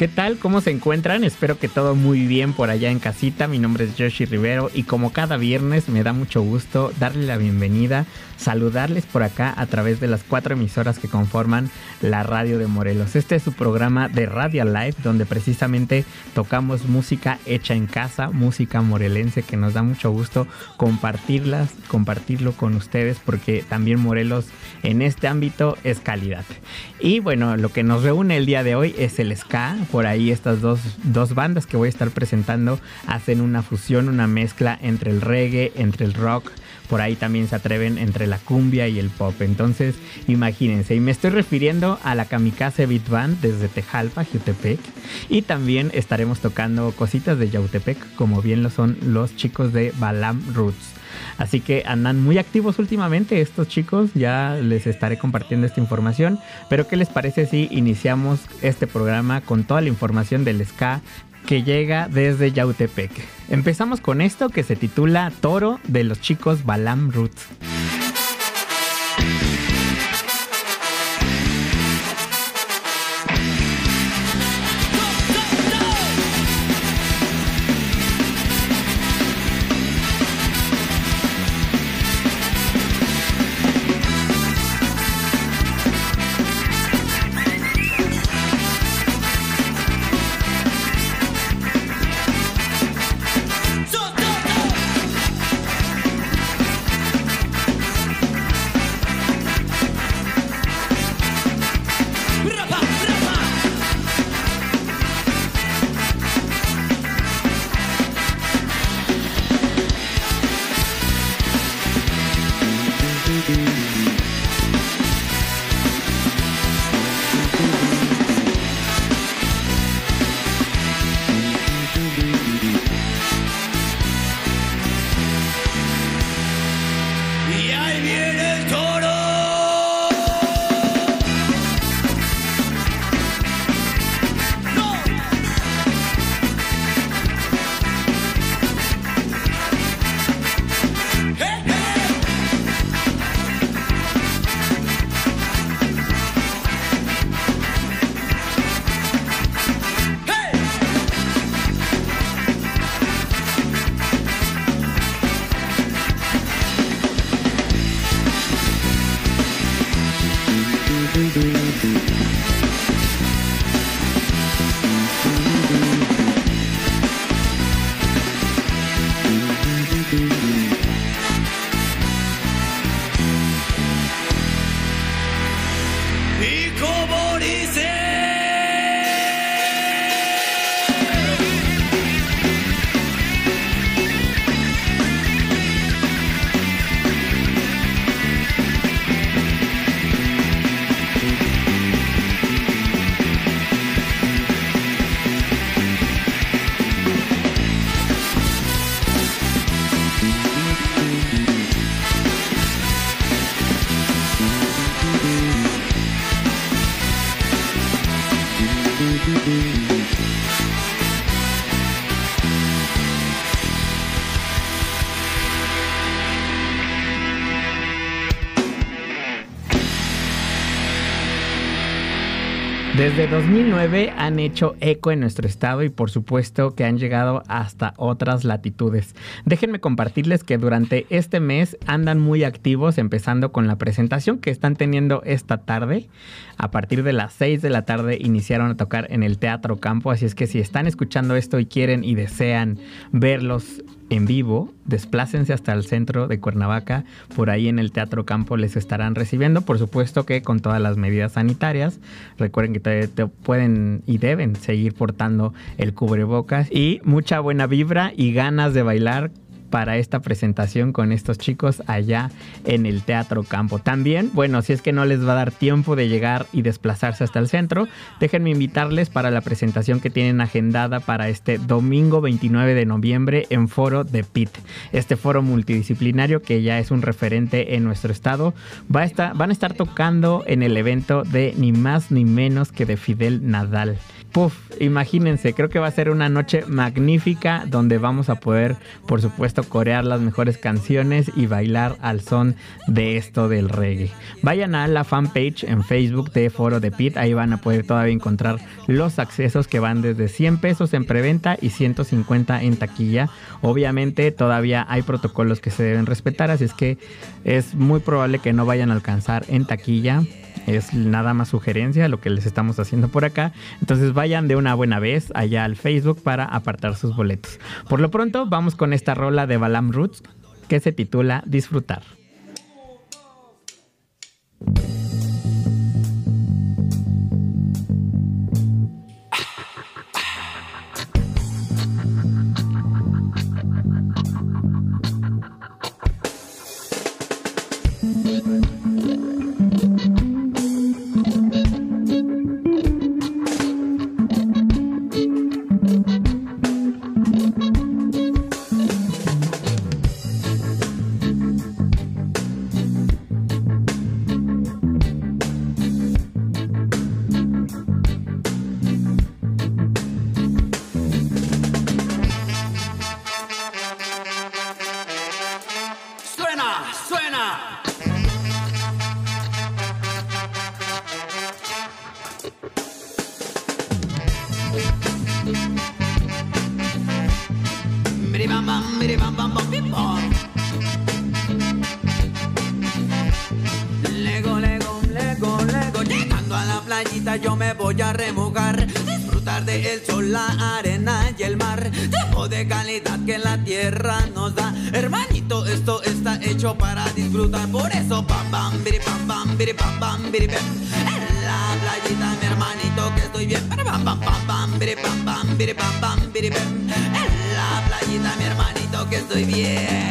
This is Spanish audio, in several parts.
¿Qué tal? ¿Cómo se encuentran? Espero que todo muy bien por allá en casita. Mi nombre es Yoshi Rivero y como cada viernes me da mucho gusto darle la bienvenida, saludarles por acá a través de las cuatro emisoras que conforman la radio de Morelos. Este es su programa de Radio Live donde precisamente tocamos música hecha en casa, música morelense que nos da mucho gusto compartirlas, compartirlo con ustedes porque también Morelos en este ámbito es calidad. Y bueno, lo que nos reúne el día de hoy es el ska por ahí estas dos, dos bandas que voy a estar presentando hacen una fusión, una mezcla entre el reggae, entre el rock, por ahí también se atreven entre la cumbia y el pop. Entonces, imagínense. Y me estoy refiriendo a la Kamikaze Beat Band desde Tejalpa, Jutepec. Y también estaremos tocando cositas de Yautepec, como bien lo son los chicos de Balam Roots. Así que andan muy activos últimamente estos chicos, ya les estaré compartiendo esta información, pero ¿qué les parece si iniciamos este programa con toda la información del ska que llega desde Yautepec? Empezamos con esto que se titula Toro de los chicos Balam Roots. Desde 2009 han hecho eco en nuestro estado y por supuesto que han llegado hasta otras latitudes. Déjenme compartirles que durante este mes andan muy activos empezando con la presentación que están teniendo esta tarde. A partir de las 6 de la tarde iniciaron a tocar en el Teatro Campo, así es que si están escuchando esto y quieren y desean verlos en vivo, desplácense hasta el centro de Cuernavaca, por ahí en el Teatro Campo les estarán recibiendo, por supuesto que con todas las medidas sanitarias. Recuerden que te, te pueden y deben seguir portando el cubrebocas y mucha buena vibra y ganas de bailar para esta presentación con estos chicos allá en el Teatro Campo. También, bueno, si es que no les va a dar tiempo de llegar y desplazarse hasta el centro, déjenme invitarles para la presentación que tienen agendada para este domingo 29 de noviembre en Foro de PIT. Este foro multidisciplinario que ya es un referente en nuestro estado, va a estar, van a estar tocando en el evento de ni más ni menos que de Fidel Nadal Puf, imagínense, creo que va a ser una noche magnífica donde vamos a poder, por supuesto, corear las mejores canciones y bailar al son de esto del reggae. Vayan a la fanpage en Facebook de Foro de Pit, ahí van a poder todavía encontrar los accesos que van desde 100 pesos en preventa y 150 en taquilla. Obviamente todavía hay protocolos que se deben respetar, así es que es muy probable que no vayan a alcanzar en taquilla es nada más sugerencia lo que les estamos haciendo por acá. Entonces vayan de una buena vez allá al Facebook para apartar sus boletos. Por lo pronto, vamos con esta rola de Balam Roots que se titula Disfrutar. playita yo me voy a remojar, disfrutar de el sol, la arena y el mar, tiempo de calidad que la tierra nos da. Hermanito, esto está hecho para disfrutar, por eso pam pam biri pam pam biri pam pam biri pam. En la playita mi hermanito que estoy bien, pam pam pam pam biri pam pam biri pam pam biri pam. En la playita mi hermanito que estoy bien.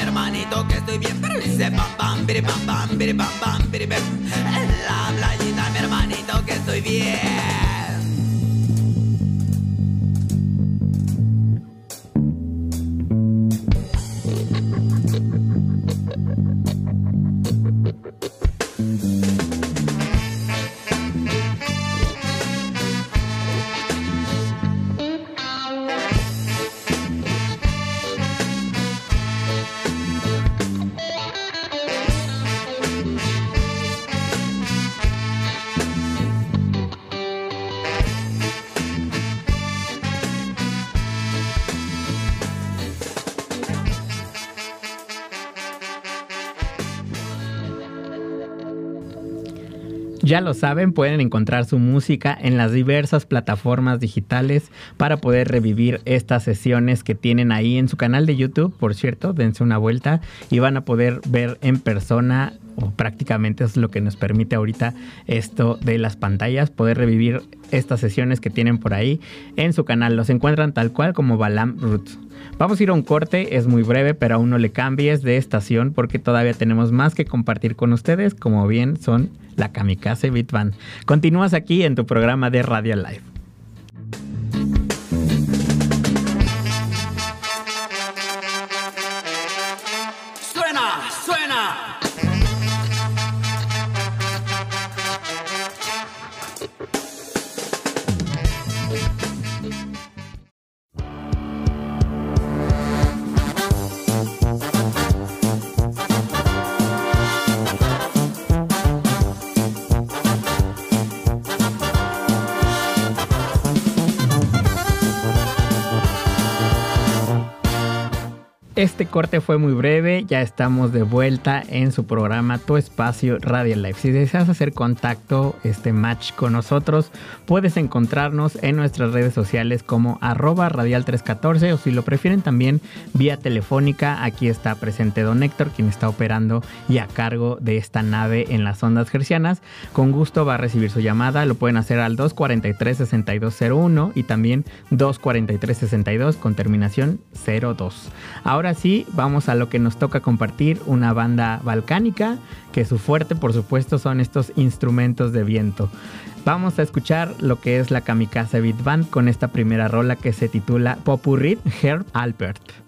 hermanito que estoy bien. pero Dice pam pam, biri pam pam, biri pam pam, biri pam. En la playita, mi hermanito que estoy bien. Lo saben, pueden encontrar su música en las diversas plataformas digitales para poder revivir estas sesiones que tienen ahí en su canal de YouTube, por cierto, dense una vuelta y van a poder ver en persona prácticamente es lo que nos permite ahorita esto de las pantallas, poder revivir estas sesiones que tienen por ahí en su canal. Los encuentran tal cual como Balam Roots. Vamos a ir a un corte, es muy breve, pero aún no le cambies de estación porque todavía tenemos más que compartir con ustedes, como bien son la Kamikaze Beat Band. Continúas aquí en tu programa de Radio Live. podcast. Este corte fue muy breve, ya estamos de vuelta en su programa Tu Espacio Radial Life. Si deseas hacer contacto, este match con nosotros, puedes encontrarnos en nuestras redes sociales como arroba radial314 o si lo prefieren también vía telefónica. Aquí está presente Don Héctor, quien está operando y a cargo de esta nave en las ondas gercianas. Con gusto va a recibir su llamada, lo pueden hacer al 243-6201 y también 243-62 con terminación 02. Ahora sí, vamos a lo que nos toca compartir, una banda balcánica, que su fuerte por supuesto son estos instrumentos de viento. Vamos a escuchar lo que es la Kamikaze Beat Band con esta primera rola que se titula Popurrit Herb Albert.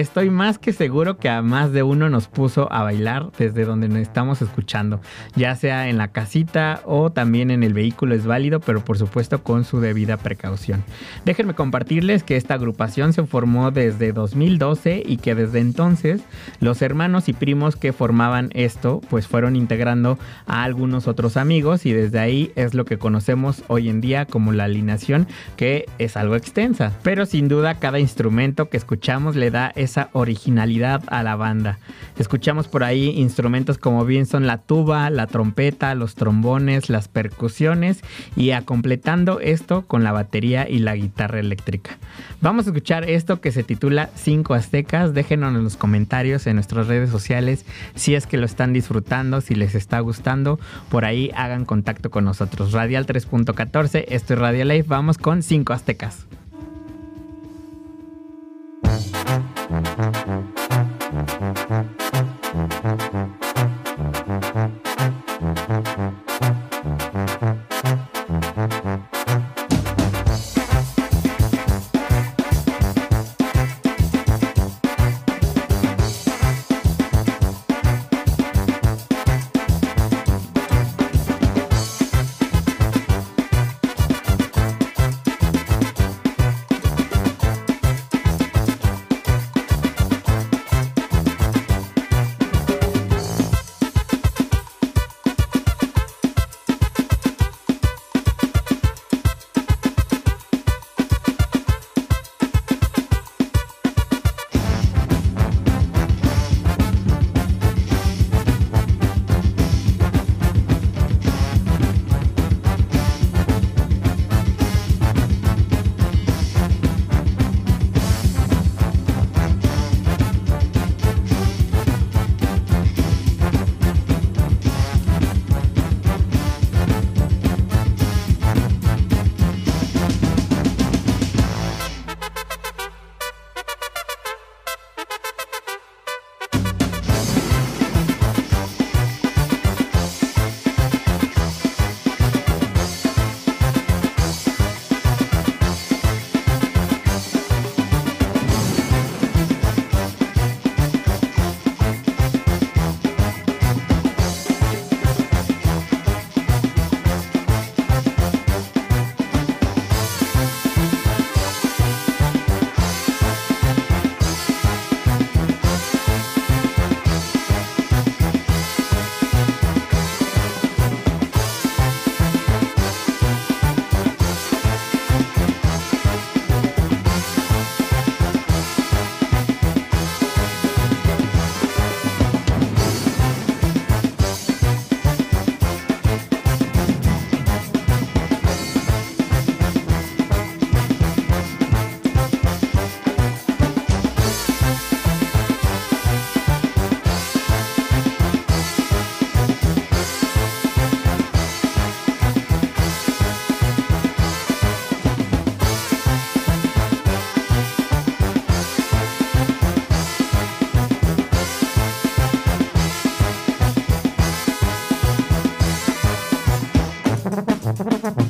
Estoy más que seguro que a más de uno nos puso a bailar desde donde nos estamos escuchando, ya sea en la casita o también en el vehículo es válido, pero por supuesto con su debida precaución. Déjenme compartirles que esta agrupación se formó desde 2012 y que desde entonces los hermanos y primos que formaban esto pues fueron integrando a algunos otros amigos y desde ahí es lo que conocemos hoy en día como la alineación que es algo extensa, pero sin duda cada instrumento que escuchamos le da esa originalidad a la banda. Escuchamos por ahí instrumentos como bien son la tuba, la trompeta, los trombones, las percusiones y a completando esto con la batería y la guitarra eléctrica. Vamos a escuchar esto que se titula Cinco Aztecas. Déjenos en los comentarios en nuestras redes sociales si es que lo están disfrutando, si les está gustando. Por ahí hagan contacto con nosotros. Radial 3.14, esto es Radio Life. Vamos con Cinco Aztecas. ¿Qué Gracias.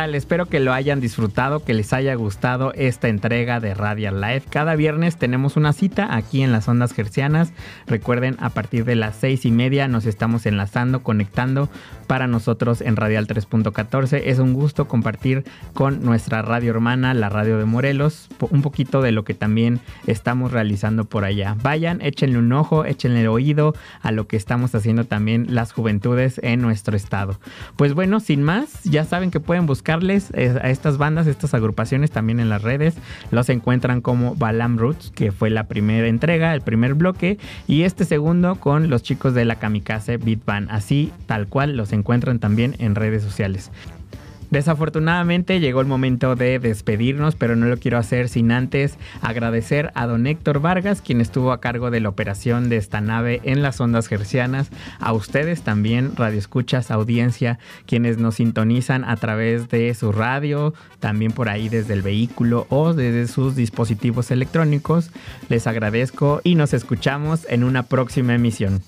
Espero que lo hayan disfrutado, que les haya gustado esta entrega de Radial Live. Cada viernes tenemos una cita aquí en las ondas gercianas. Recuerden, a partir de las seis y media nos estamos enlazando, conectando para nosotros en Radial 3.14. Es un gusto compartir con nuestra radio hermana, la radio de Morelos, un poquito de lo que también estamos realizando por allá. Vayan, échenle un ojo, échenle el oído a lo que estamos haciendo también las juventudes en nuestro estado. Pues bueno, sin más, ya saben que pueden eh, a estas bandas, estas agrupaciones también en las redes. Los encuentran como Balam Roots, que fue la primera entrega, el primer bloque, y este segundo con los chicos de la Kamikaze Beat Band. Así, tal cual, los encuentran también en redes sociales. Desafortunadamente llegó el momento de despedirnos, pero no lo quiero hacer sin antes agradecer a don Héctor Vargas, quien estuvo a cargo de la operación de esta nave en las ondas gercianas, a ustedes también, radioescuchas, audiencia, quienes nos sintonizan a través de su radio, también por ahí desde el vehículo o desde sus dispositivos electrónicos. Les agradezco y nos escuchamos en una próxima emisión.